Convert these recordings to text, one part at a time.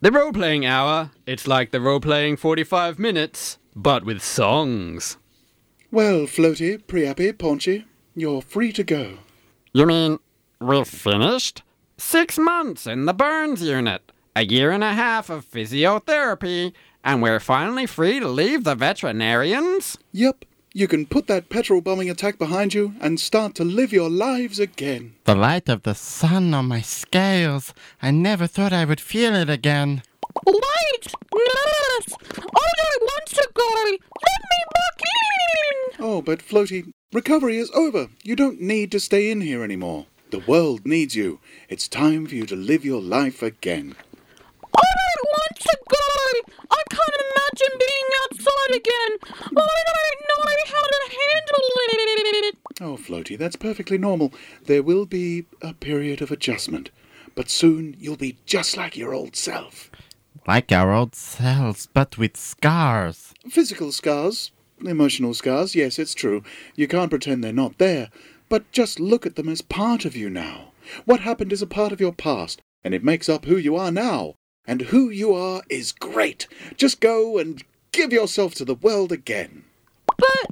The role playing hour, it's like the role playing 45 minutes, but with songs. Well, Floaty, Priapi, Paunchy, you're free to go. You mean we're finished? Six months in the Burns unit, a year and a half of physiotherapy, and we're finally free to leave the veterinarians? Yep, you can put that petrol bombing attack behind you and start to live your lives again. The light of the sun on my scales. I never thought I would feel it again. Wait! Nurse! I don't want! Let me back in! Oh, but Floaty, recovery is over. You don't need to stay in here anymore. The world needs you. It's time for you to live your life again. I don't want to go! I can't imagine being outside again! I don't know how to handle it! Oh, Floaty, that's perfectly normal. There will be a period of adjustment, but soon you'll be just like your old self. Like our old selves, but with scars. Physical scars, emotional scars, yes, it's true. You can't pretend they're not there, but just look at them as part of you now. What happened is a part of your past, and it makes up who you are now. And who you are is great. Just go and give yourself to the world again. But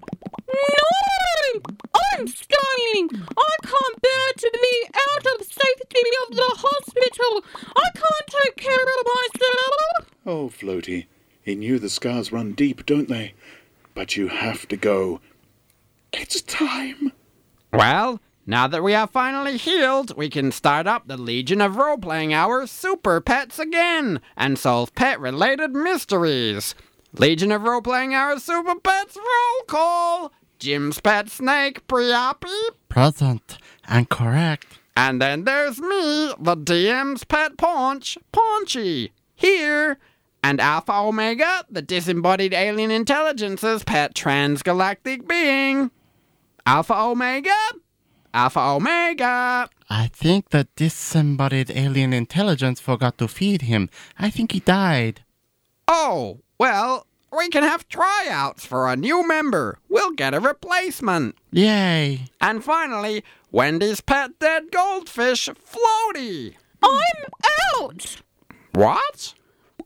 no! I'm staying! I can't bear to be out of the safety of the hospital! I can't take care of myself! Oh, Floaty, he knew the scars run deep, don't they? But you have to go. It's time. Well, now that we are finally healed, we can start up the Legion of Role Playing Hour Super Pets again and solve pet related mysteries. Legion of Role Playing Hour Super Pets roll call! Jim's pet snake, Priapi. Present and correct. And then there's me, the DM's pet paunch, Paunchy. Here. And Alpha Omega, the disembodied alien intelligence's pet transgalactic being. Alpha Omega? Alpha Omega! I think the disembodied alien intelligence forgot to feed him. I think he died. Oh, well, we can have tryouts for a new member. We'll get a replacement. Yay! And finally, Wendy's pet dead goldfish, Floaty. I'm out! What?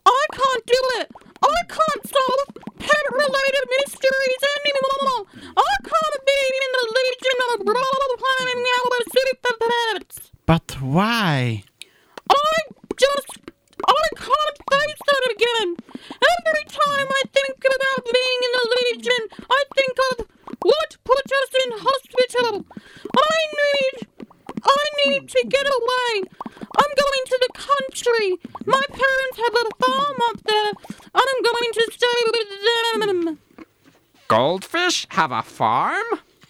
I can't do it! I can't solve pet related mysteries anymore! I can't be in the Legion of Role Playing Hour Super Pets! But why? I just. I can't face that again! Every time I think about being in the Legion, I think of what put us in hospital! I need. I need to get away! I'm going to the country! My parents have a farm up there, and I'm going to stay with them! Goldfish have a farm?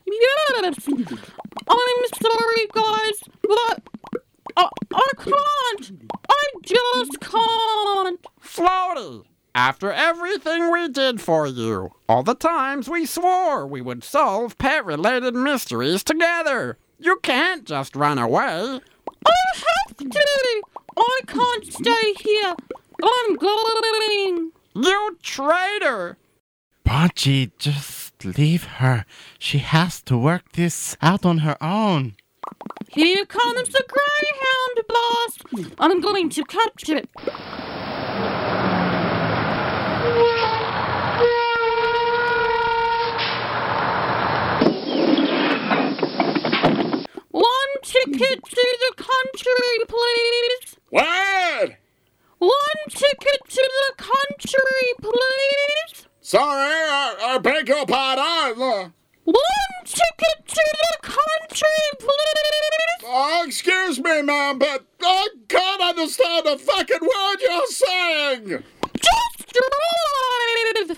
Yes! I'm sorry, guys, but I, I can't! I just can't! Floaty! After everything we did for you, all the times we swore we would solve pet related mysteries together, you can't just run away. I have to! I can't stay here! I'm going! You traitor! Paunchy, just leave her. She has to work this out on her own. Here comes the Greyhound, boss! I'm going to catch it! One ticket to the country, please! What? One ticket to the country, please! Sorry, I, I beg your pardon. One ticket to the country, please! Uh, excuse me, ma'am, but I can't understand a fucking word you're saying. Just drive!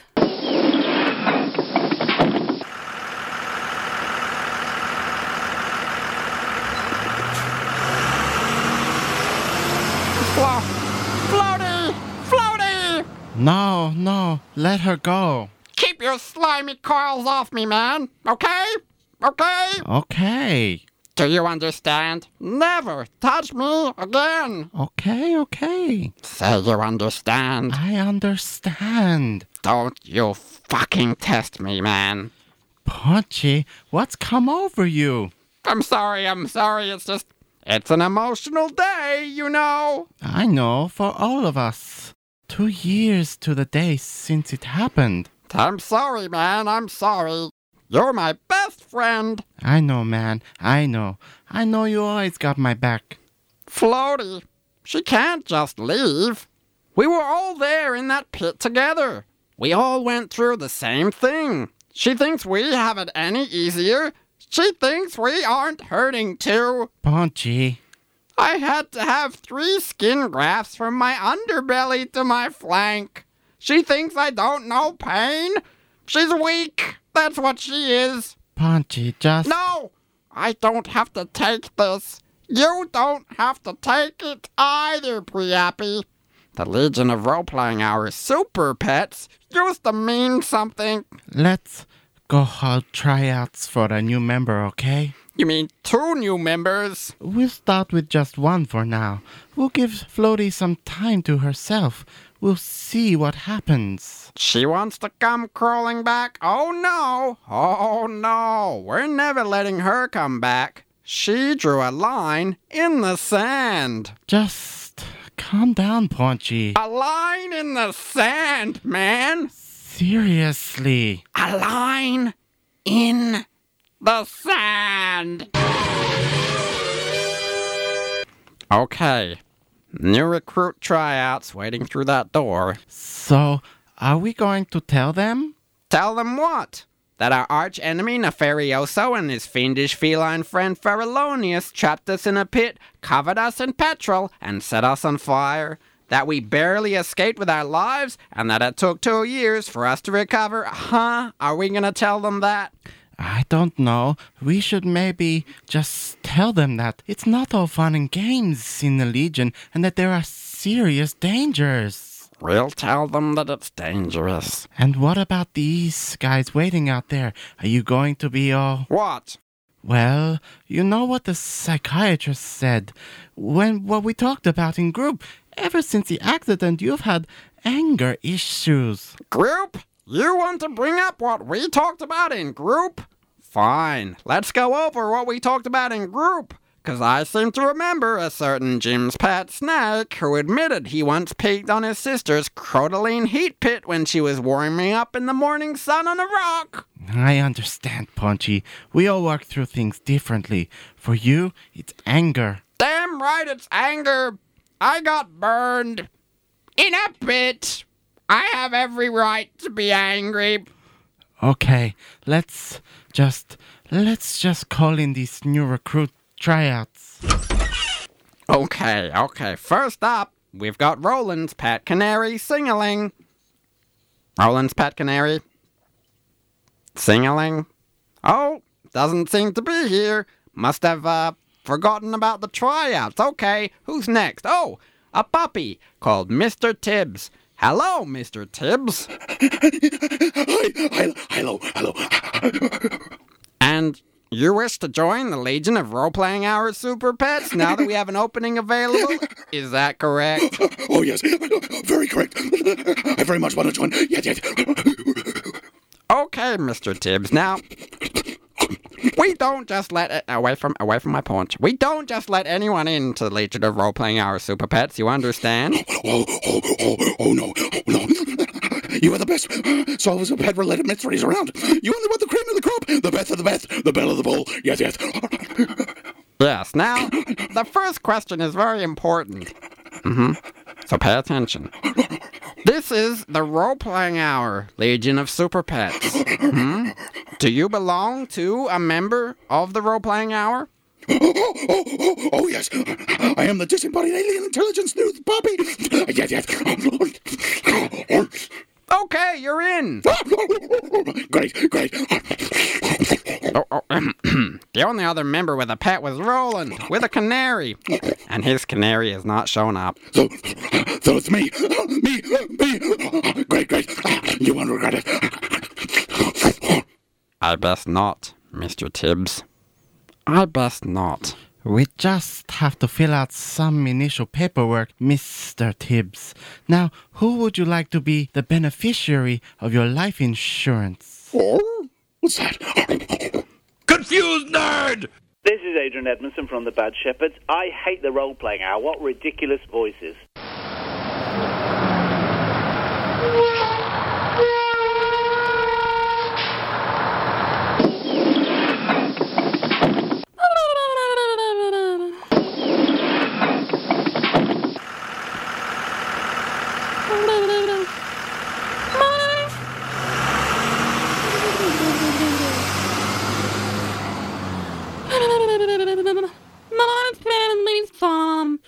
Flo- Floaty! Floaty! No, no, let her go. Keep your slimy coils off me, man. Okay? Okay? Okay, Do you understand? Never touch me again. okay, okay. Say you understand. I understand. Don't you fucking test me, man. Paunchy, what's come over you? I'm sorry, I'm sorry. It's just, It's an emotional day, you know. I know, for all of us. Two years to the day since it happened. I'm sorry, man. I'm sorry. You're my best friend. I know, man. I know. I know you always got my back. Floaty. She can't just leave. We were all there in that pit together. We all went through the same thing. She thinks we have it any easier. She thinks we aren't hurting too. Punchy. I had to have three skin grafts from my underbelly to my flank. She thinks I don't know pain. She's weak. That's what she is. Punchy, just. No! I don't have to take this. You don't have to take it either, Priapi. The Legion of Role Playing Hour Super Pets used to mean something. Let's go hold tryouts for a new member, okay? You mean two new members? We'll start with just one for now. We'll give Floaty some time to herself. We'll see what happens. She wants to come crawling back. Oh no! Oh no! We're never letting her come back. She drew a line in the sand. Just calm down, Punchy. A line in the sand, man! Seriously. A line in the sand. Okay. New recruit tryouts waiting through that door. So, are we going to tell them? Tell them what? That our arch enemy Nefarioso and his fiendish feline friend Feralonius trapped us in a pit, covered us in petrol, and set us on fire. That we barely escaped with our lives, and that it took two years for us to recover. Huh? Are we gonna tell them that? I don't know. We should maybe just tell them that it's not all fun and games in the Legion and that there are serious dangers. We'll tell them that it's dangerous. And what about these guys waiting out there? Are you going to be all. What? Well, you know what the psychiatrist said when what we talked about in group. Ever since the accident, you've had anger issues. Group? You want to bring up what we talked about in group? Fine, let's go over what we talked about in group. Cause I seem to remember a certain Jim's pet snake who admitted he once peeked on his sister's crotaline heat pit when she was warming up in the morning sun on a rock. I understand, Punchy. We all work through things differently. For you, it's anger. Damn right it's anger. I got burned. In a pit. I have every right to be angry. Okay, let's just let's just call in these new recruit tryouts. Okay, okay. First up, we've got Roland's pet canary Singaling. Roland's pet canary. Singaling. Oh, doesn't seem to be here. Must have uh, forgotten about the tryouts. Okay, who's next? Oh, a puppy called Mr. Tibbs. Hello, Mr. Tibbs. Hi, hi, hello, hello. And you wish to join the Legion of Role Playing Hour Super Pets now that we have an opening available? Is that correct? Oh, yes, very correct. I very much want to join. Yes, yes. Okay, Mr. Tibbs. Now, we don't just let it away from away from my punch. We don't just let anyone into the Legion of Role Playing Hour Super Pets. You understand? Oh, oh, oh, oh, no, oh, no. You are the best solvers of pet-related mysteries around. You only want the cream of the crop, the best of the best, the belle of the bull. Yes, yes. Yes. Now, the first question is very important. hmm So pay attention. This is the Role Playing Hour Legion of Super Pets. Hmm? Do you belong to a member of the Role Playing Hour? Oh, oh, oh, oh, yes. I am the disembodied alien intelligence sleuth puppy. Yes, yes. Okay, you're in. Great, great. Oh, oh, the only other member with a pet was Roland, with a canary. And his canary has not shown up. So, so it's me. Me, me. Great, great. You won't regret it. I best not, Mr. Tibbs. I best not. We just have to fill out some initial paperwork, Mr. Tibbs. Now, who would you like to be the beneficiary of your life insurance? Oh, what's that? Confused nerd! This is Adrian Edmondson from the Bad Shepherds. I hate the role playing hour. What ridiculous voices. My family's farm.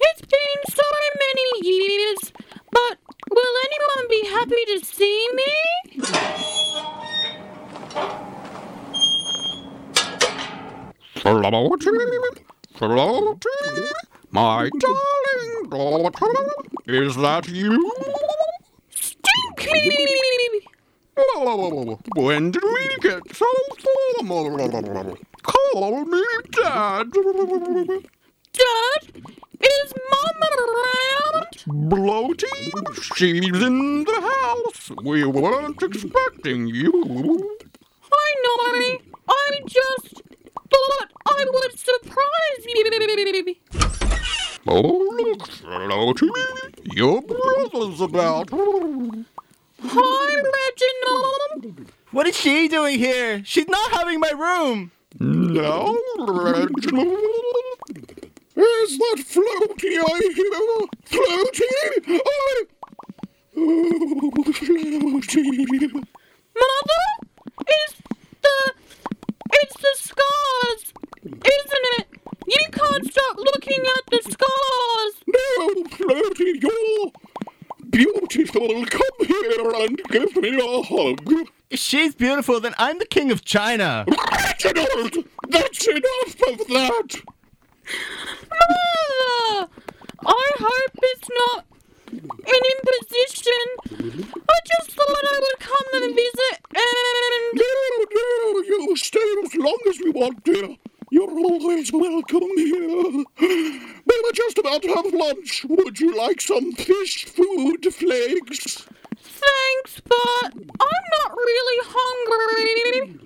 It's been so many years, but will anyone be happy to see me? hello My darling daughter, is that you? When did we get so formal? Call me Dad. Dad, is Mom around? Bloaty, she's in the house. We weren't expecting you. I know. I just thought I would surprise you. Oh, look, Floaty, your brother's about. Hi, Reginald. What is she doing here? She's not having my room. No, Reginald. Is that Floaty I hear? Floaty? I... Oh, Floaty. Mother? It's the. It's the scars, isn't it? You can't stop looking at the scars. No, Floaty, you're beautiful. Come here and give me a hug. If she's beautiful, then I'm the king of China. Reginald, that's enough of that. Mother! I hope it's not an imposition. I just thought I would come and visit and. No, no, you stay as long as you want, dear. You're always welcome here. We were just about to have lunch. Would you like some fish food flakes? Thanks, but I'm not really hungry.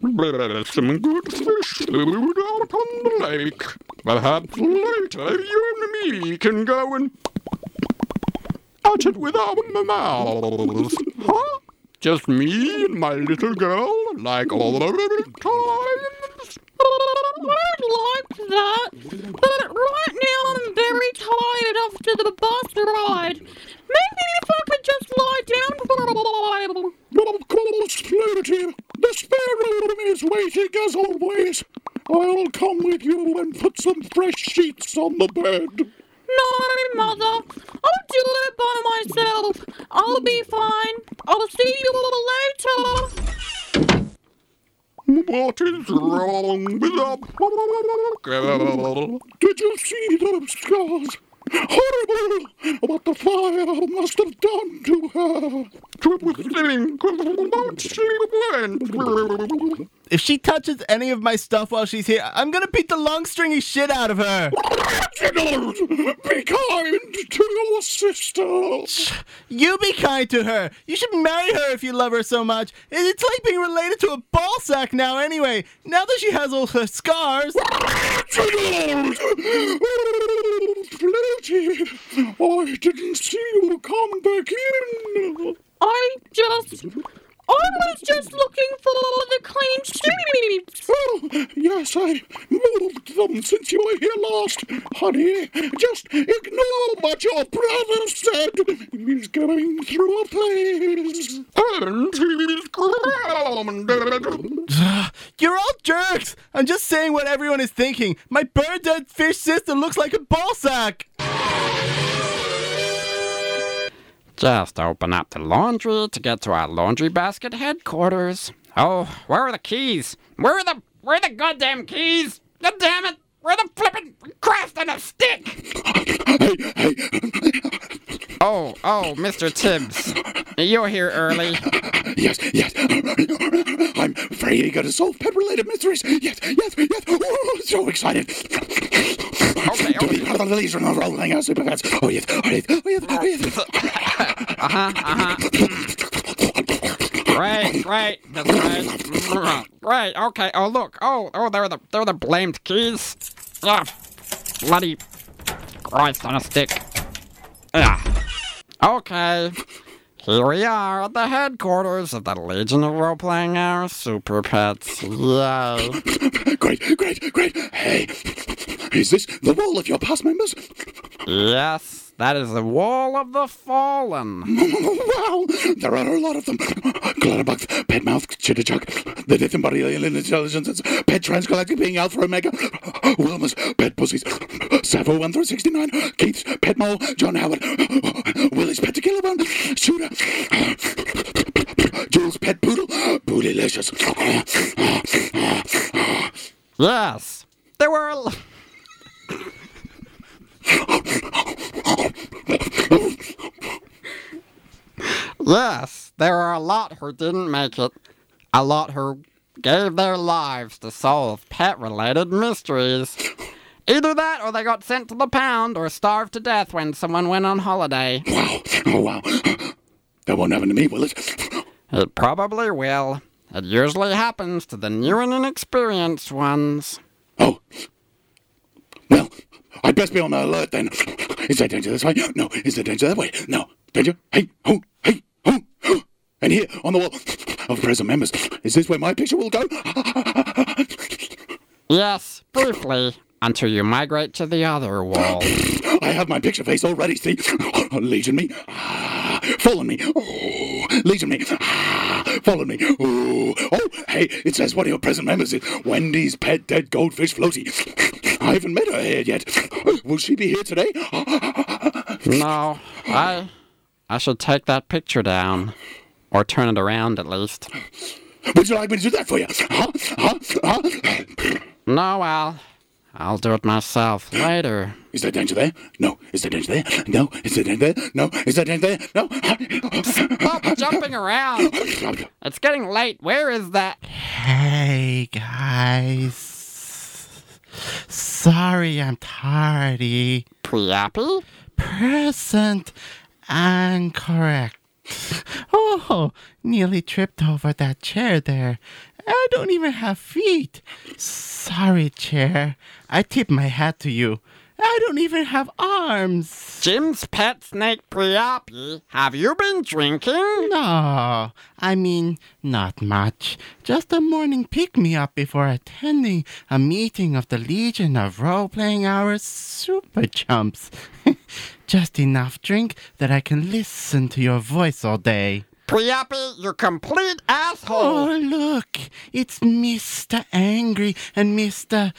Some good fish food out on the lake. Perhaps later you and me can go and at it with our mouths. Huh? Just me and my little girl, like all the times. I'd like that, but right now I'm very tired after the bus ride. Maybe if I could just lie down for a while. Of course, Floaty. The spare room is waiting as always. I'll come with you and put some fresh sheets on the bed. No, Mother. I'll do it by myself. I'll be fine. I'll see you later. What is wrong with girl? Did you see those scars? Horrible! What the fire must have done to her. Think of what she went through. If she touches any of my stuff while she's here, I'm gonna beat the long stringy shit out of her. Reginald, be kind to your sister. You be kind to her. You should marry her if you love her so much. It's like being related to a ball sack now, anyway. Now that she has all her scars. Reginald! Floaty, I didn't see you come back in. I just. I was just looking for the clean sheets. Oh, yes, I moved them since you were here last. Honey, just ignore what your brother said. He's going through a phase. And he's grounded. You're all jerks. I'm just saying what everyone is thinking. My bird dead fish sister looks like a ball sack. Just open up the laundry to get to our laundry basket headquarters. Oh, where are the keys? Where are the where are the goddamn keys? God damn it! Where the flippin' craft and a stick? Oh, oh, Mr. Tibbs. You're here early. Yes, yes. I'm very eager to solve pet-related mysteries. Yes, yes, yes. Oh, so excited. Okay, Do we have the lilies from the rolling our super pets? Oh, yes, oh, yes, oh, yes, oh, yes. Uh, Uh-huh, uh-huh. Great, great, that's great. Great, okay. Oh look, oh, oh, they're the they're the blamed keys. Ah, bloody Christ on a stick. Ah. Okay. Here we are at the headquarters of the Legion of Role Playing Hour Super Pets. Yay. Great, great, great. Hey, is this the wall of your past members? Yes, that is the Wall of the Fallen. wow, there are a lot of them. Clutterbugs, Petmouth, Chitterchuck, the alien intelligences, Pet Transgalactic being Alpha Omega, Wilma's Pet Pussies, Savo 1 through 69, Keith's Pet Mole, John Howard, Willie's Pet Tequila Bun, Shooter, Jules' Pet Poodle, Bootylicious. Yes, there were. yes, there are a lot who didn't make it. A lot who gave their lives to solve pet related mysteries. Either that or they got sent to the pound or starved to death when someone went on holiday. Wow, oh wow. That won't happen to me, will it? It probably will. It usually happens to the new and inexperienced ones. Oh. Well, I'd best be on the alert then. Is there danger this way? No. Is there danger that way? No. Danger? Hey, ho, hey, ho. And here, on the wall of present members, is this where my picture will go? Yes, briefly, until you migrate to the other wall. I have my picture face already, see? Legion me. Ah, Follow me. Oh, Legion me. Follow me. Oh, oh, hey, it says one of your present members is Wendy's pet dead goldfish floaty. I haven't met her here yet. Will she be here today? No, I. I should take that picture down. Or turn it around at least. Would you like me to do that for you? Huh? Huh? Huh? No, Al. I'll do it myself later. Is there danger there? No. Is there danger there? No. Is there danger there? No. Is there danger there? No. Stop jumping around! It's getting late. Where is that? Hey, guys. Sorry I'm tardy. Priapi? Present and correct. Oh, nearly tripped over that chair there. I don't even have feet. Sorry, chair. I tip my hat to you. I don't even have arms. Jim's pet snake Priapi. Have you been drinking? No, I mean, not much. Just a morning pick me up before attending a meeting of the Legion of Role Playing Hours Super Chumps. Just enough drink that I can listen to your voice all day. Priapi, you complete asshole! Oh, look, it's Mr. Angry and Mr.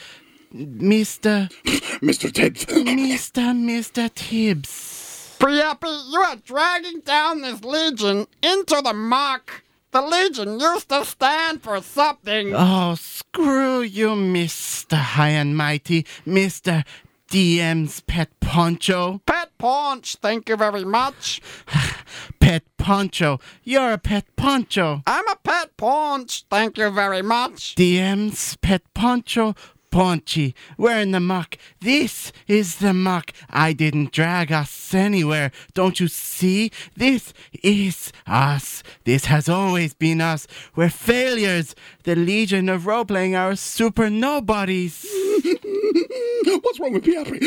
Mr. Mr. Tibbs. Mr. Mr. Tibbs. Priapi, you are dragging down this legion into the muck. The legion used to stand for something. Oh, screw you, Mr. High and Mighty, Mr. DM's Pet Poncho. Pet Paunch, thank you very much. Pet Poncho, you're a pet poncho. I'm a pet paunch, thank you very much. DM's Pet Poncho. Paunchy, we're in the muck. This is the muck. I didn't drag us anywhere. Don't you see? This is us. This has always been us. We're failures. The Legion of Role Playing Hours super nobodies. What's wrong with Piapri?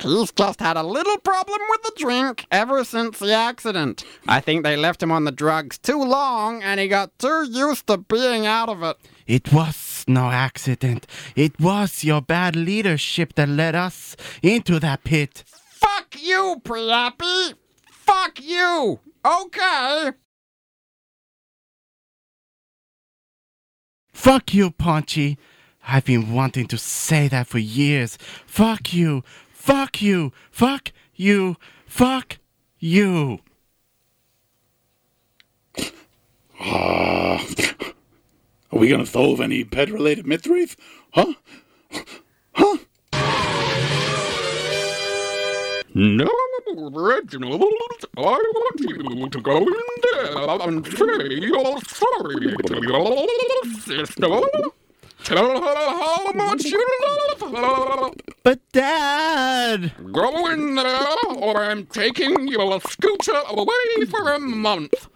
He's just had a little problem with the drink ever since the accident. I think they left him on the drugs too long and he got too used to being out of it. It was no accident. It was your bad leadership that led us into that pit. Fuck you, Priapi! Fuck you! Okay! Fuck you, Paunchy. I've been wanting to say that for years. Fuck you. Fuck you. Fuck you. Fuck you. Ah. Are we gonna solve any pet-related mysteries? Huh? Huh? No, Reginald, I want you to go in there and say you're sorry to your sister. Tell her how much you love her. But, Dad! Go in there, or I'm taking your scooter away for a month.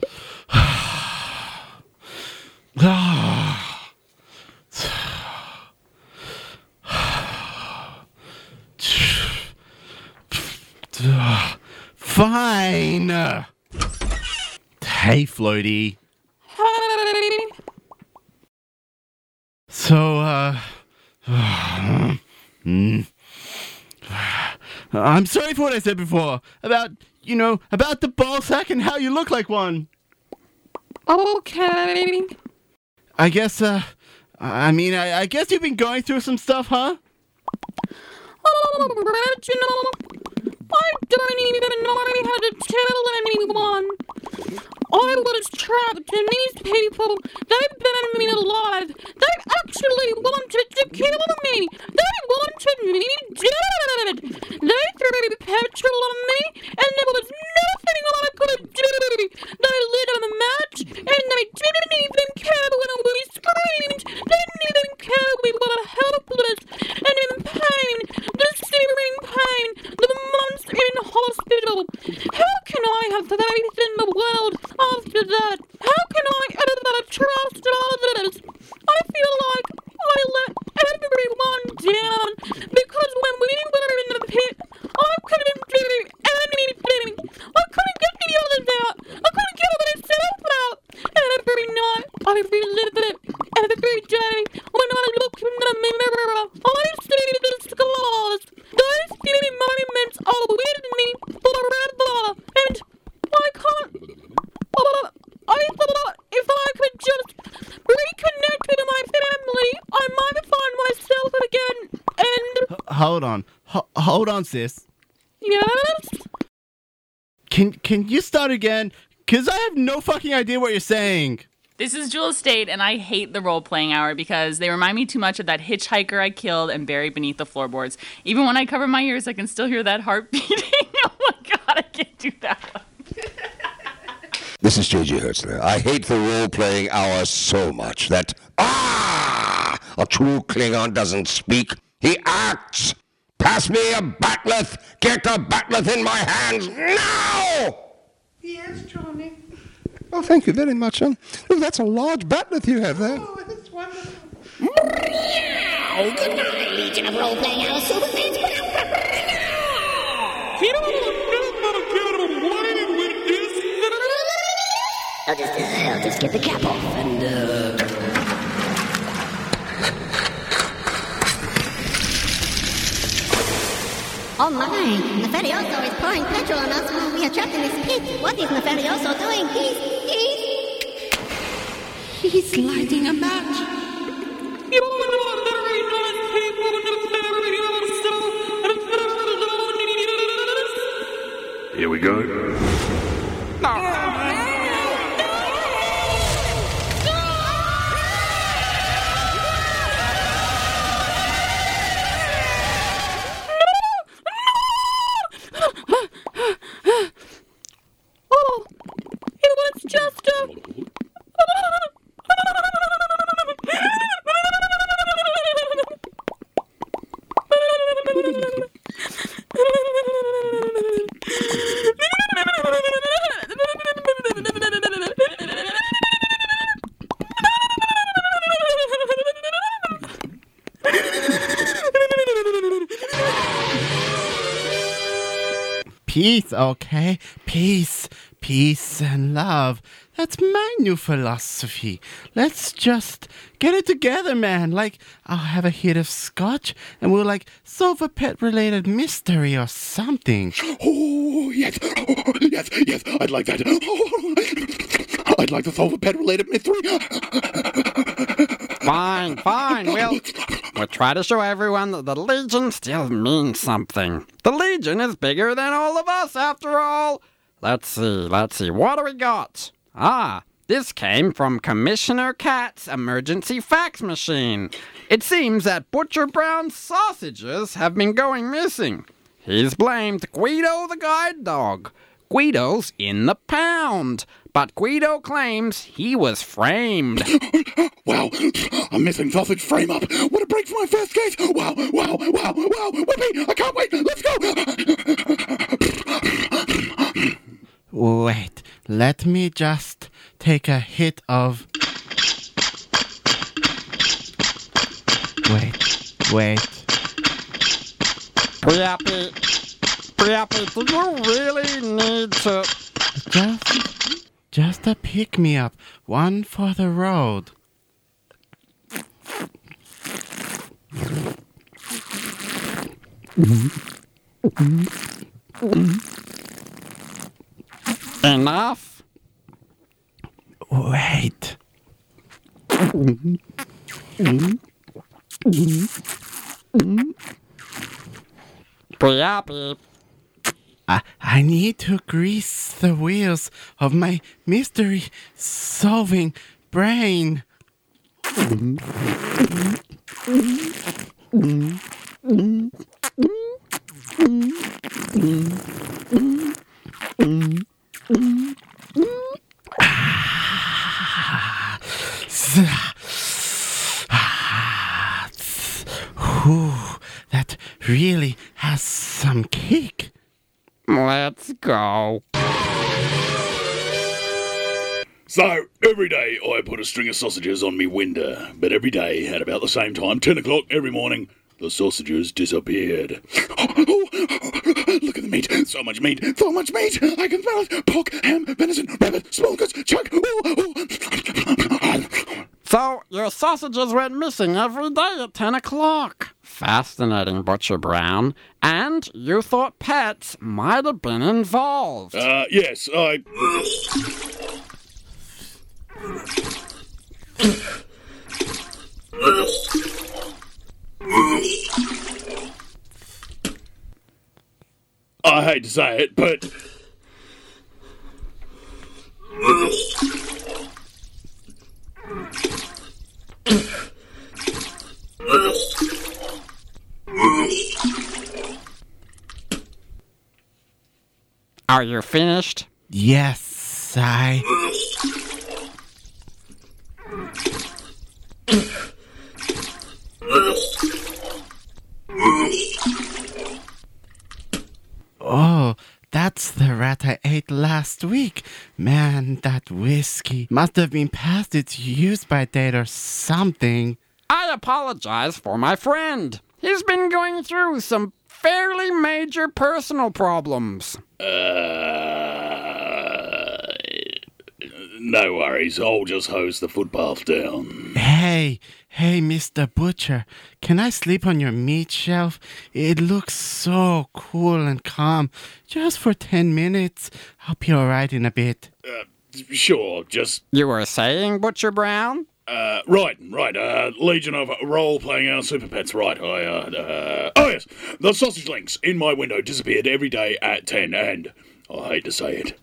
Fine. Hey, Floaty. So, uh. I'm sorry for what I said before about, you know, about the ball sack and how you look like one. Okay. I guess, uh. I mean, I, I guess you've been going through some stuff, huh? I don't even know how to tell anyone. I was trapped, and these people, they burned me alive. They actually wanted to kill me. They wanted me dead. They threw petrol on me, and there was nothing I could do. They lit a match, and they didn't even care when we screamed. They didn't even care we were helpless and in pain. The searing pain. The months in hospital. How can I have faith in the world after that? How can I ever trust others? I feel like I let everyone down because when we were in the pit, I couldn't do anything. I couldn't get the others out. I couldn't get myself out. And every night, I relive it. Every day, when I look in the mirror, I see the scars. Those beauty monuments are with me forever. And I can't. Oh, I thought if I could just reconnect with my family, I might find myself again. And H- hold on. H- hold on, sis. yes, Can can you start again? Cause I have no fucking idea what you're saying. This is Jewel State, and I hate the role playing hour because they remind me too much of that hitchhiker I killed and buried beneath the floorboards. Even when I cover my ears, I can still hear that heart beating. oh my god, I can't do that one. This is J.G. Hertzler. I hate the role playing hour so much that, ah! A true Klingon doesn't speak, he acts! Pass me a bat'leth! Get the bat'leth in my hands now! Yes, Johnny. Oh, thank you very much, son. Oh, that's a large bat'leth you have there. Oh, that's wonderful. Oh, good night, Legion of Role Playing Hour Superfans. I'll just, uh, I'll just get the cap off and, uh... Oh my, Nefarioso is pouring petrol on us we are trapped in this pit. What is Nefarioso doing? He's, he's... He's lighting a match. Peace, okay? Peace, peace and love. That's my new philosophy. Let's just get it together, man. Like, I'll have a hit of scotch and we'll like solve a pet related mystery or something. Oh, yes. Oh, yes, yes. I'd like that. Oh, I'd like to solve a pet related mystery. Fine, fine. We'll, we'll try to show everyone that the Legion still means something. The Legion is bigger than all of us, after all. Let's see, let's see. What do we got? Ah, this came from Commissioner Cat's emergency fax machine. It seems that Butcher Brown's sausages have been going missing. He's blamed Guido the guide dog. Guido's in the pound, but Guido claims he was framed. Wow, a missing sausage frame up. What a break for my first case. Wow, wow, wow, wow. Whippy, I can't wait. Let's go. Wait, let me just take a hit of. Wait, wait. Priapi, Priapi, do you really need to... Just, just a pick me up. One for the road. Enough? Wait. Priapi, I, I need to grease the wheels of my mystery solving brain. I put a string of sausages on me window, but every day at about the same time, 10 o'clock every morning, the sausages disappeared. look at the meat, so much meat, so much meat, I can smell it. Pork, ham, venison, rabbit, small goods, chuck. So, your sausages went missing every day at 10 o'clock. Fascinating, Butcher Brown. And you thought pets might have been involved. Uh, yes, I... I hate to say it, but Are you finished? Yes, I. Oh, that's the rat I ate last week. Man, that whiskey must have been past its use by date or something. I apologize for my friend. He's been going through some fairly major personal problems. Uh, no worries, I'll just hose the footpath down. Hey, hey, Mr. Butcher, can I sleep on your meat shelf? It looks so cool and calm. Just for 10 minutes. I'll be alright in a bit. Uh, sure, just You were saying, Butcher Brown? Uh, right, right. Uh, Legion of role playing hour super pets. Right. I. Uh, uh, oh yes, the sausage links in my window disappeared every day at ten, and I hate to say it,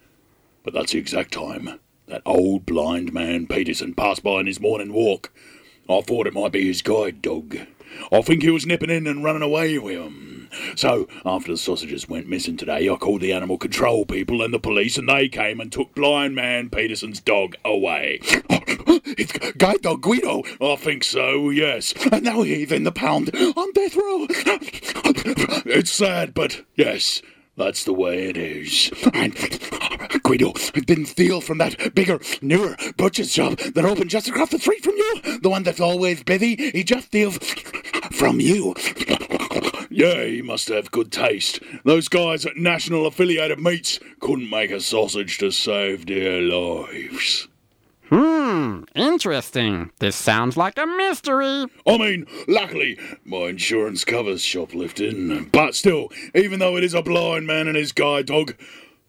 but that's the exact time that old blind man Peterson passed by on his morning walk. I thought it might be his guide dog. I think he was nipping in and running away with him. So, after the sausages went missing today, I called the animal control people and the police, and they came and took blind man Peterson's dog away. it's guide dog Guido. I think so, yes. And now he's in the pound on death row. it's sad, but yes. That's the way it is. And Guido didn't steal from that bigger, newer butcher's shop that opened just across the street from you. The one that's always busy. He just steals from you. Yeah, he must have good taste. Those guys at National Affiliated Meats couldn't make a sausage to save their lives. Hmm, interesting. This sounds like a mystery. I mean, luckily, my insurance covers shoplifting. But still, even though it is a blind man and his guide dog,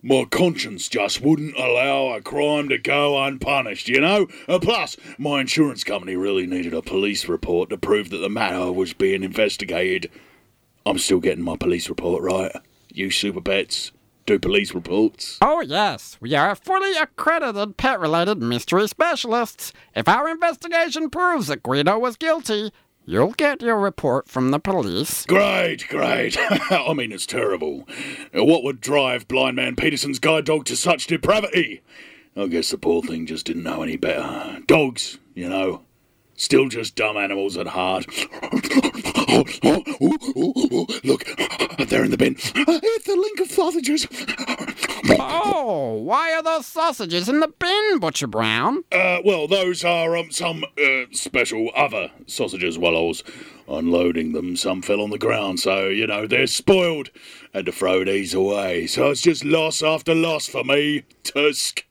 my conscience just wouldn't allow a crime to go unpunished, you know? Uh, plus, my insurance company really needed a police report to prove that the matter was being investigated. I'm still getting my police report right. You super pets do police reports. Oh, yes, we are fully accredited pet related mystery specialists. If our investigation proves that Guido was guilty, you'll get your report from the police. Great, great. I mean, it's terrible. What would drive Blind Man Peterson's guide dog to such depravity? I guess the poor thing just didn't know any better. Dogs, you know, Still just dumb animals at heart. Look, they're in the bin. It's the link of sausages. Oh, why are those sausages in the bin, Butcher Brown? Uh, well, those are um, some uh, special other sausages while I was unloading them. Some fell on the ground, so, you know, they're spoiled. Had to throw these away. So it's just loss after loss for me, Tusk.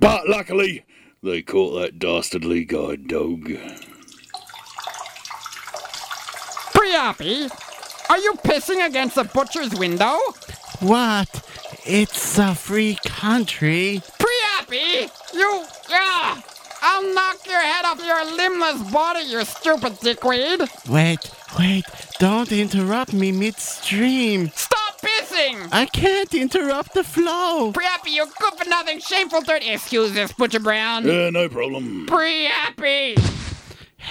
But luckily, they caught that dastardly guide dog. Priapi, are you pissing against the butcher's window? What? It's a free country. Priapi, you. Yeah! I'll knock your head off your limbless body, you stupid dickweed! Wait, wait, don't interrupt me midstream. Stop pissing! I can't interrupt the flow. Priapi, you good for nothing, shameful dirt. Excuse this, Butcher Brown. Uh, no problem. Priapi!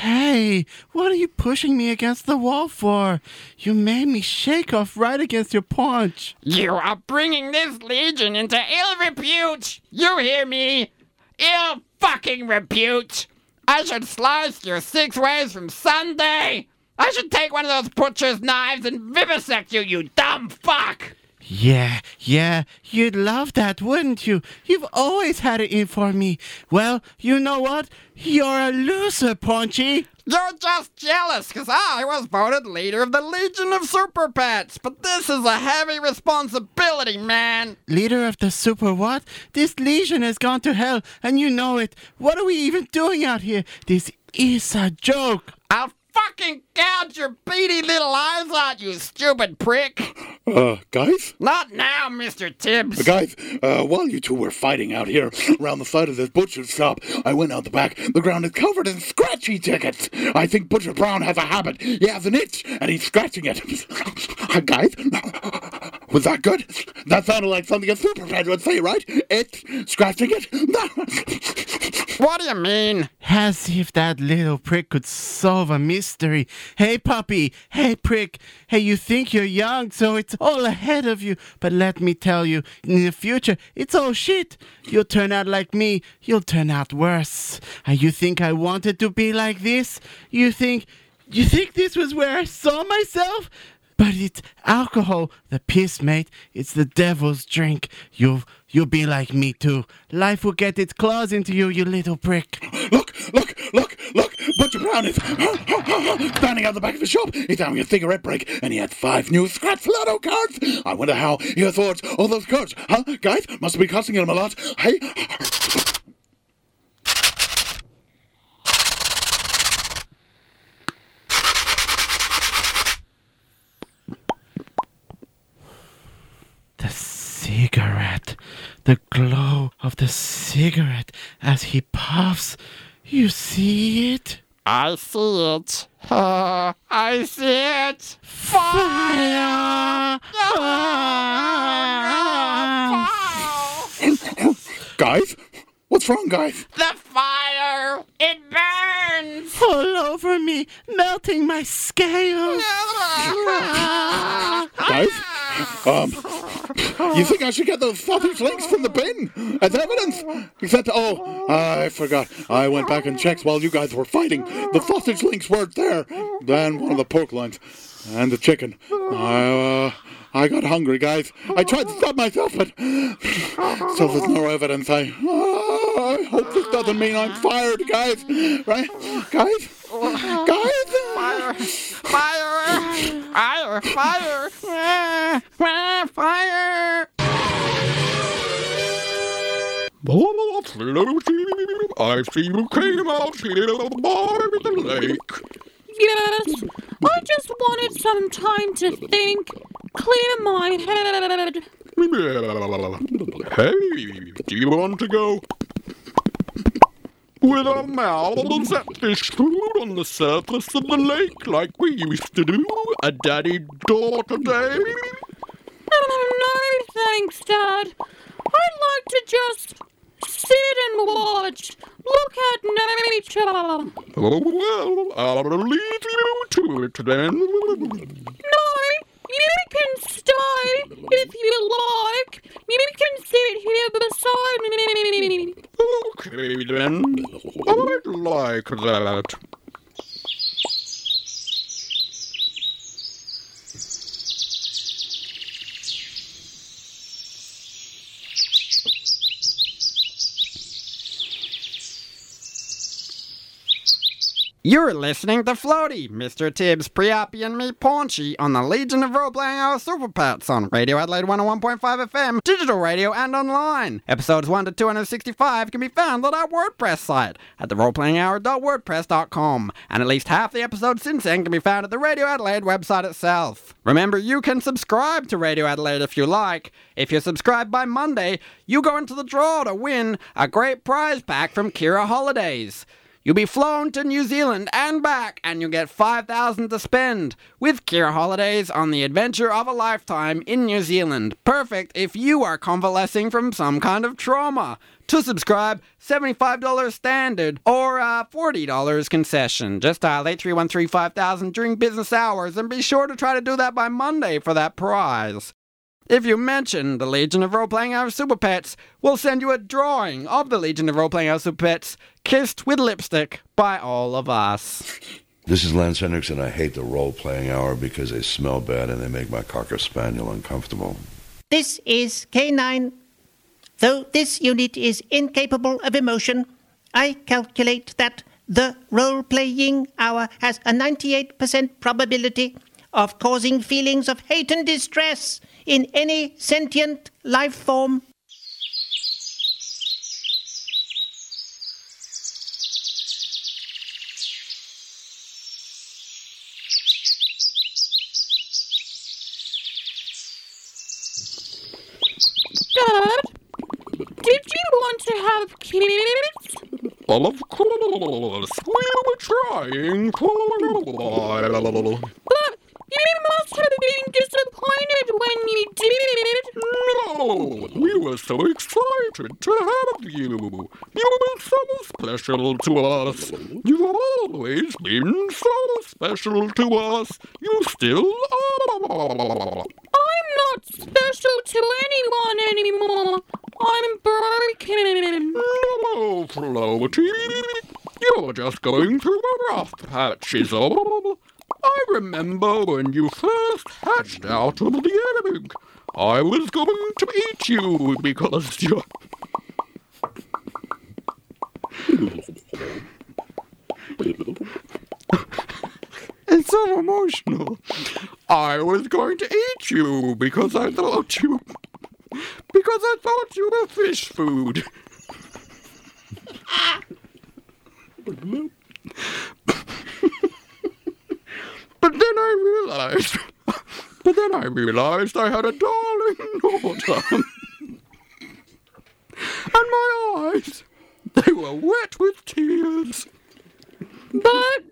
Hey, what are you pushing me against the wall for? You made me shake off right against your punch. You are bringing this legion into ill repute! You hear me? Ill fucking repute! I should slice your six ways from Sunday! I should take one of those butcher's knives and vivisect you, you dumb fuck! Yeah, yeah, you'd love that, wouldn't you? You've always had it in for me. Well, you know what? You're a loser, Paunchy. You're just jealous because I was voted leader of the Legion of Super Pets, but this is a heavy responsibility, man. Leader of the super what? This legion has gone to hell, and you know it. What are we even doing out here? This is a joke. I'll fucking gouge your beady little eyes out, you stupid prick. Uh, guys? Not now, Mr. Tibbs. Uh, guys, uh, while you two were fighting out here around the side of this butcher's shop, I went out the back. The ground is covered in scratchy tickets. I think Butcher Brown has a habit. He has an itch, and he's scratching it. Uh, guys, was that good? That sounded like something a super fan would say, right? Itch, scratching it. What do you mean? As if that little prick could solve a mystery. Hey, puppy. Hey, prick. Hey, you think you're young, so it's all ahead of you. But let me tell you, in the future, it's all shit. You'll turn out like me. You'll turn out worse. And you think I wanted to be like this? You think. You think this was where I saw myself? But it's alcohol, the piss, mate. It's the devil's drink. You'll you'll be like me too. Life will get its claws into you, you little prick. Look, look, look, look! Butcher Brown is standing out the back of the shop. He's having a cigarette break, and he had five new scratch lotto cards. I wonder how he affords all those cards. Huh, guys? Must be costing him a lot. Hey. The cigarette. The glow of the cigarette as he puffs. You see it? I see it. Uh, I see it. Fire! guys? What's wrong, guys? The fire! It burns! All over me, melting my scales. Guys? Um, you think I should get those sausage links from the bin as evidence? Except, oh, I forgot. I went back and checked while you guys were fighting. The sausage links weren't there. Then one of the pork loins and the chicken. I, uh, I got hungry, guys. I tried to stop myself, but so there's no evidence. I, uh, I hope this doesn't mean I'm fired, guys. Right, guys? Guys? Fire! Fire! Fire! Fire! Fire! Fire! I see you came out here by the lake. Yes, I just wanted some time to think, clear my head. Hey, do you want to go? With our mouths at fish food on the surface of the lake like we used to do a daddy-daughter day? Thanks, Dad. I'd like to just sit and watch, look at nature. Well, I'll leave you to it then. No, you can stay if you like. You can sit here beside me. Okay then, I'd like that. You're listening to Floaty, Mr. Tibbs, Priapi, and me, Paunchy, on the Legion of Role Playing Hour Super Pets on Radio Adelaide 101.5 FM, digital radio, and online. Episodes 1 to 265 can be found on our WordPress site at theroleplayinghour.wordpress.com, and at least half the episodes since then can be found at the Radio Adelaide website itself. Remember, you can subscribe to Radio Adelaide if you like. If you subscribe by Monday, you go into the draw to win a great prize pack from Kira Holidays. You'll be flown to New Zealand and back, and you'll get 5000 to spend with Kira Holidays on the adventure of a lifetime in New Zealand. Perfect if you are convalescing from some kind of trauma. To subscribe, $75 standard or uh, $40 concession. Just dial 831 during business hours and be sure to try to do that by Monday for that prize. If you mention the Legion of Role Playing Hour Super Pets, we'll send you a drawing of the Legion of Role Playing Hour Super Pets, kissed with lipstick by all of us. This is Lance Hendricks, and I hate the role playing hour because they smell bad and they make my Cocker Spaniel uncomfortable. This is K9. Though this unit is incapable of emotion, I calculate that the role playing hour has a 98% probability of causing feelings of hate and distress in any sentient life form. Dad, did you want to have kids? Well, of course, we were trying. But you must have been disappointed when you did. No, we were so excited to have you. You were so special to us. You've always been so special to us. You still are. I'm not special to anyone anymore. I'm broken. No, Floaty. You're just going through a rough patch, is all. I remember when you first hatched out of the egg. I was going to eat you because you're. It's so emotional. I was going to eat you because I thought you. Because I thought you were fish food. But then I realized. But then I realized I had a darling daughter. and my eyes, they were wet with tears. But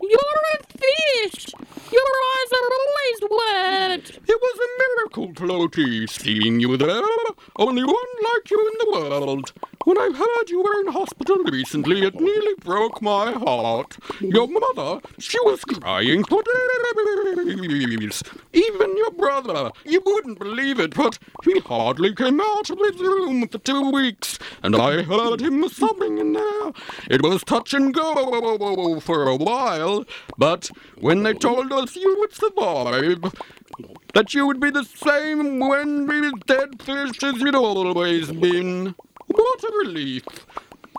you're a fish. Your eyes are always wet. It was a miracle, Floaty, seeing you there. Only one like you in the world. When I heard you were in hospital recently, it nearly broke my heart. Your mother, she was crying for days. Even your brother, you wouldn't believe it, but he hardly came out of his room for two weeks, and I heard him sobbing in there. It was touch and go for a while, but when they told us you would survive, that you would be the same when we dead fish as you'd always been. What a relief.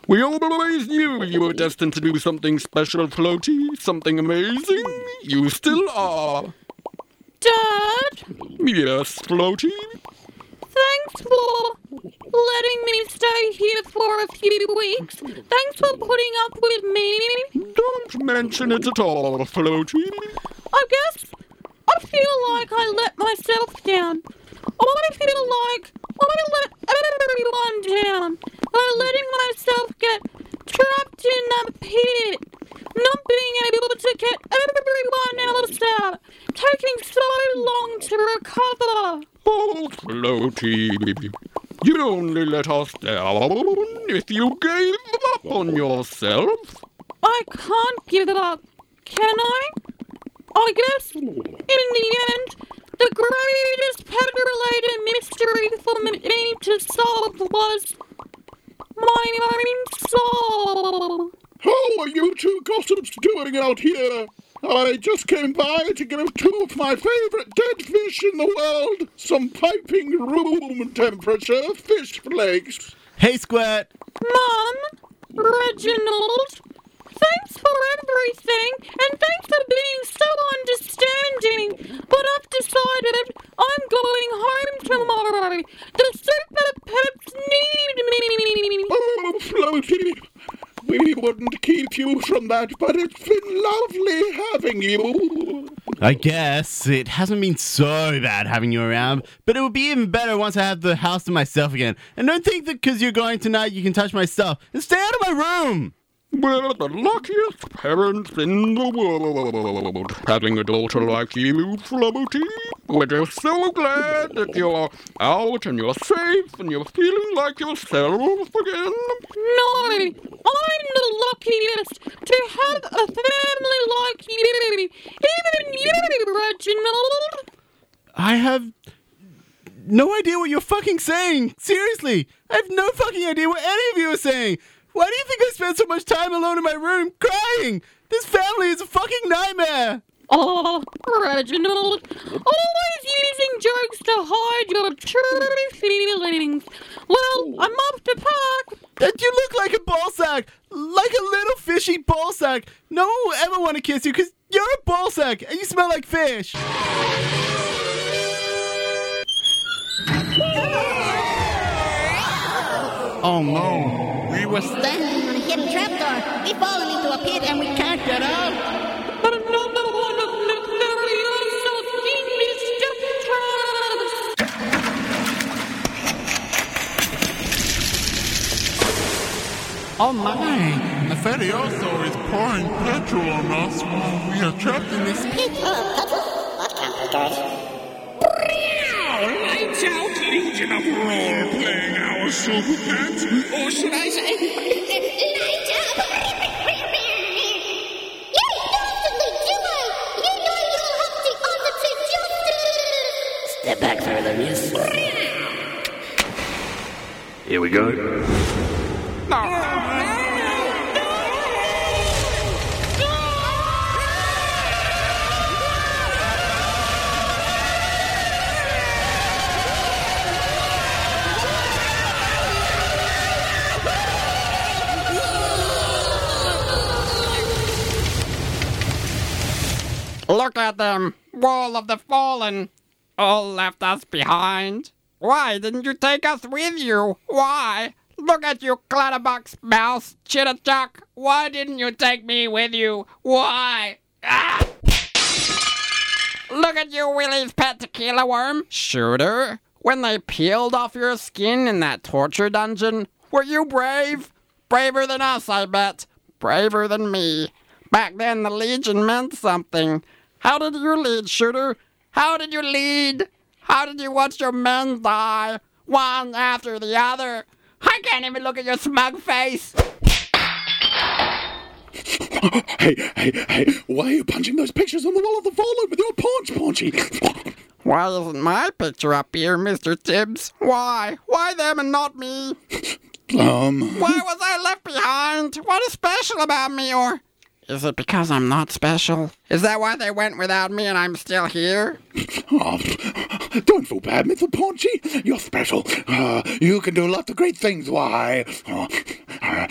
We always knew you were destined to do something special, Floaty, something amazing. You still are. Dad, Yes, Floaty. thanks for letting me stay here for a few weeks. Thanks for putting up with me. Don't mention it at all, Floaty. I guess I feel like I let myself down. I feel like I let everyone down by letting myself get trapped in a pit, not being able to get everyone else out, taking so long to recover. Oh, Floaty. You'd only let us down if you gave up on yourself. I can't give it up, can I? I guess in the end, the greatest pet-related mystery for me to solve was my own soul. How are you two gossips doing out here? I just came by to give two of my favourite dead fish in the world some piping room temperature fish flakes. Hey, Squirt. Mom, Reginald, thanks for for everything, and thanks for being so understanding. But I've decided I'm going home tomorrow. The super pets need me. Oh, Floaty, we wouldn't keep you from that, but it's been lovely having you. I guess it hasn't been so bad having you around, but it would be even better once I have the house to myself again. And don't think that because you're going tonight you can touch my stuff. And stay out of my room! We're the luckiest parents in the world. Having a daughter like you, Floaty. We're just so glad that you're out and you're safe and you're feeling like yourself again. No, I'm the luckiest to have a family like you. Even you, Reginald. I have no idea what you're fucking saying. Seriously, I have no fucking idea what any of you are saying. Why do you think I spend so much time alone in my room crying? This family is a fucking nightmare. Oh, Reginald, always using jokes to hide your true feelings. Well, I'm off to park. And you look like a ball sack, like a little fishy ball sack. No one will ever want to kiss you because you're a ball sack and you smell like fish. Oh no. We were standing on a hidden trapdoor. We've fallen into a pit and we can't get out. Oh my. Nefarioso is pouring petrol on us while we are trapped in this pit. What can't Lights out, Legion of Role-Playing Hour Super Pets, or should I say... Lights out! You constantly do it! You know you'll have to undertake justice! Step back further, miss. Here we go. Look at them! Wall of the Fallen! All left us behind. Why didn't you take us with you? Why? Look at you, Clatterbox, Mouse, Chitterchuck. Why didn't you take me with you? Why? Ah! Look at you, Willie's pet tequila worm. Shooter, when they peeled off your skin in that torture dungeon, were you brave? Braver than us, I bet. Braver than me. Back then, the Legion meant something. How did you lead, Shooter? How did you lead? How did you watch your men die? One after the other. I can't even look at your smug face. Hey, hey, hey, why are you punching those pictures on the wall of the fallen with your paunch, paunchy? Why isn't my picture up here, Mr. Tibbs? Why? Why them and not me? Um, Why was I left behind? What is special about me, or is it because I'm not special? Is that why they went without me and I'm still here? oh, don't feel bad, Mr. Paunchy. You're special. Uh, you can do lots of great things. Why? Uh, uh,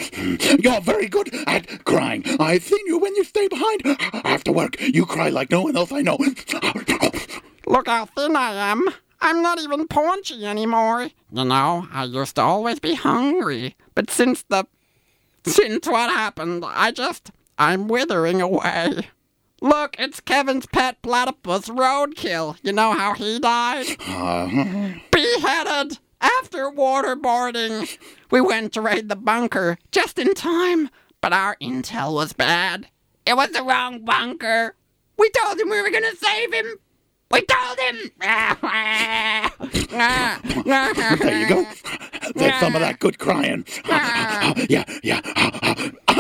you're very good at crying. I've seen you when you stay behind. After work, you cry like no one else I know. Look how thin I am. I'm not even paunchy anymore. You know, I used to always be hungry. But since the. Since what happened, I just. I'm withering away. Look, it's Kevin's pet platypus roadkill. You know how he died? Uh, Beheaded after waterboarding. We went to raid the bunker just in time, but our intel was bad. It was the wrong bunker. We told him we were gonna save him. We told him. there you go. There's some of that good crying. yeah, yeah.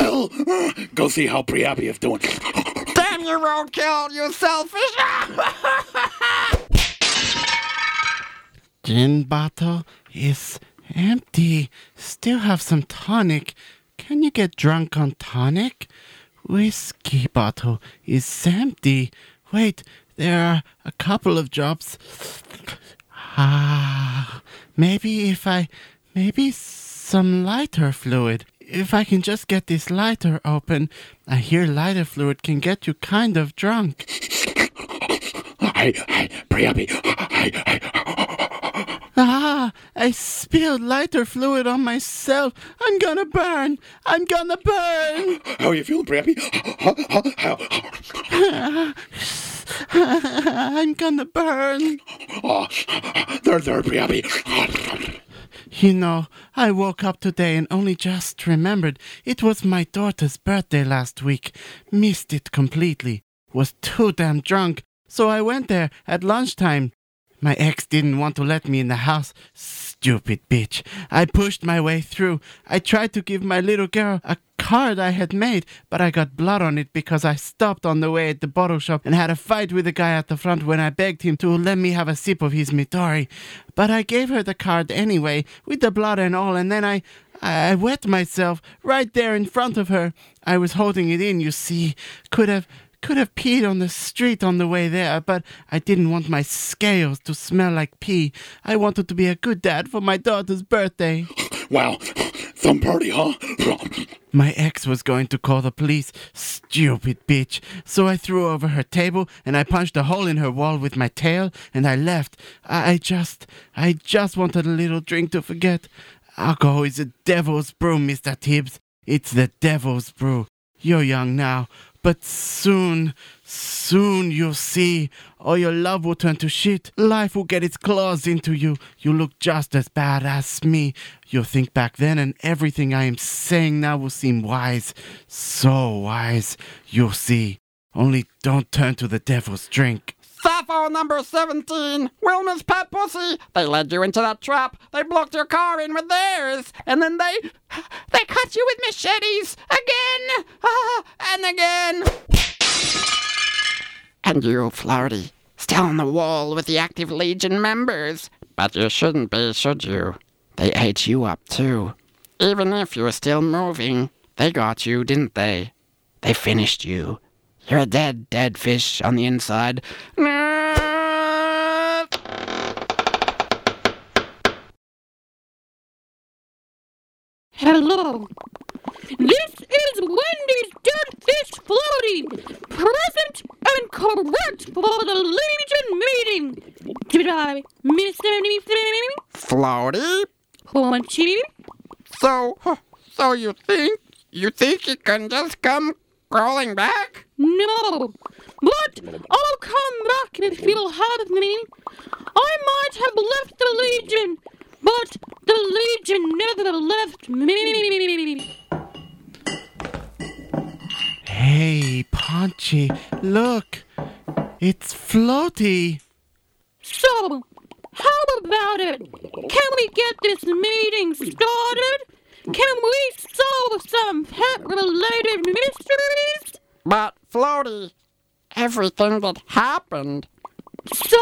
I'll uh, go see how Priapi is doing. Damn you, roadkill, you selfish. Gin bottle is empty. Still have some tonic. Can you get drunk on tonic? Whiskey bottle is empty. Wait, there are a couple of drops. Ah, maybe if I. Maybe some lighter fluid. If I can just get this lighter open, I hear lighter fluid can get you kind of drunk. Hey, hey, Priapi. Hey, hey. Ah, I spilled lighter fluid on myself. I'm gonna burn. I'm gonna burn. How are you feeling, Priapi? I'm gonna burn. Oh, there, there, Priapi. You know, I woke up today and only just remembered it was my daughter's birthday last week. Missed it completely. Was too damn drunk, so I went there at lunchtime. My ex didn't want to let me in the house. Stupid bitch. I pushed my way through. I tried to give my little girl a card I had made, but I got blood on it because I stopped on the way at the bottle shop and had a fight with the guy at the front when I begged him to let me have a sip of his Midori. But I gave her the card anyway, with the blood and all, and then I. I wet myself right there in front of her. I was holding it in, you see. Could have could have peed on the street on the way there, but I didn't want my scales to smell like pee. I wanted to be a good dad for my daughter's birthday. Wow, some party, huh? My ex was going to call the police. Stupid bitch. So I threw over her table and I punched a hole in her wall with my tail and I left. I I just, I just wanted a little drink to forget. Alcohol is a devil's brew, Mr. Tibbs. It's the devil's brew. You're young now, but soon, soon you'll see. or your love will turn to shit. Life will get its claws into you. You look just as bad as me. You'll think back then, and everything I am saying now will seem wise. So wise. You'll see. Only don't turn to the devil's drink. Sappho number 17, Wilma's pet pussy. They led you into that trap. They blocked your car in with theirs. And then they. They cut you with machetes. Again. Ah, and again. And you, Flaherty, still on the wall with the active Legion members. But you shouldn't be, should you? They ate you up, too. Even if you were still moving, they got you, didn't they? They finished you. You're a dead, dead fish on the inside. Hello. This is Wendy's Dead Fish floating, present and correct for the Legion meeting. Did I miss anything? Floaty? Paunchy? So, so you think, you think you can just come crawling back? No, but I'll come back if you'll have me. I might have left the Legion, but the Legion never left me. Hey, Paunchy, look. It's Floaty. So, how about it? Can we get this meeting started? Can we solve some pet-related mysteries? But, Floaty, everything that happened. So,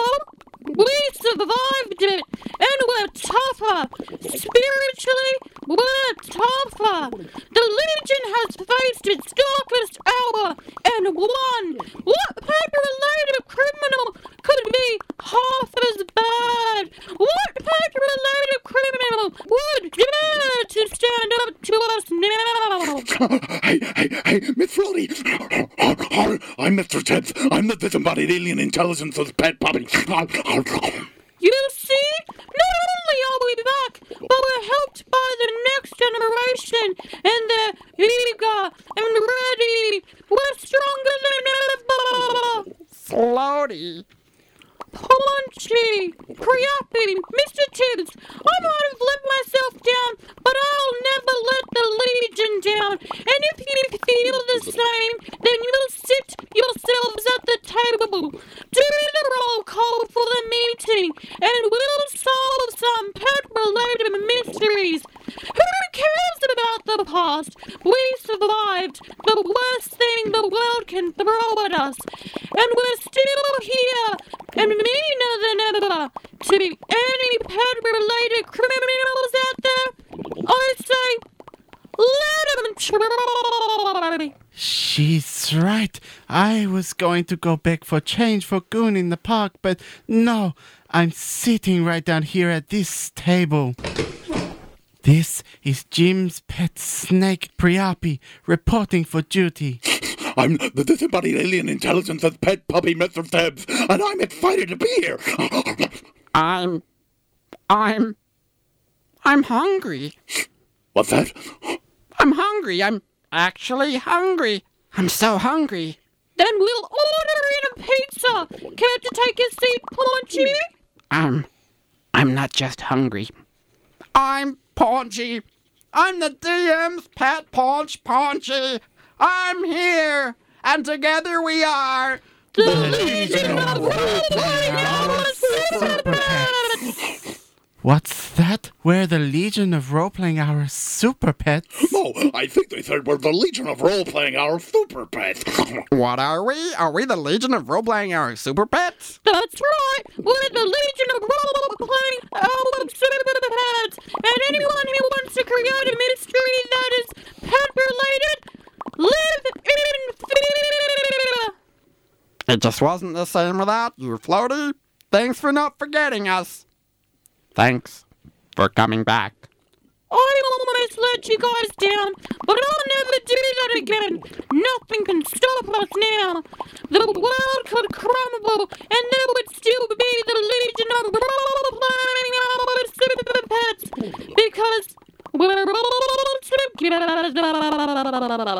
we survived it, and we're tougher. Spiritually, we're tougher. The Legion has faced its darkest hour and won. What pet-related criminal could be half as bad? What pet-related criminal would dare to stand up to us now? hey, hey, hey, Miss Floaty. I'm Mr. Tibbs. I'm the disembodied alien intelligence of the pet puppy. You see, not only are we back, but we're helped by the next generation, and they're eager and ready. We're stronger than ever. Floaty. Punchy, Priapi, Mr. Tibbs, I might have let myself down, but I'll never let the Legion down. And if you feel the same, then you'll sit yourselves at the table. Do the roll call for the meeting, and we'll solve some pet-related mysteries. Who cares about the past? We survived the worst thing the world can throw at us, and we're still here and meaner than ever to be any pet-related criminals out there. I say, let them. She's right. I was going to go back for change for Goon in the park, but no, I'm sitting right down here at this table. This is Jim's pet snake, Priapi, reporting for duty. I'm the disembodied alien intelligence's pet puppy, Mr. Tibbs, and I'm excited to be here. I'm. I'm. I'm hungry. What's that? I'm hungry. I'm actually hungry. I'm so hungry. Then we'll order in a pizza. Care to take a seat, Paunchy? I'm. I'm not just hungry. I'm Paunchy. I'm the DM's pet Paunch Paunchy. I'm here, and together we are the Legion of Super What's that? We're the Legion of Role Playing Hour Super Pets? No, oh, I think they said we're the Legion of Role Playing Hour Super Pets. what are we? Are we the Legion of Role Playing Hour Super Pets? That's right. We're the Legion of Role Playing Hour Super Pets. And anyone who wants to create a mystery that is pet related, live in fear. It just wasn't the same without you, Floaty. Thanks for not forgetting us. Thanks for coming back. I almost let you guys down, but I'll never do that again. Nothing can stop us now. The world could crumble, and there would still be the Legion of Super Pets, because we're all together.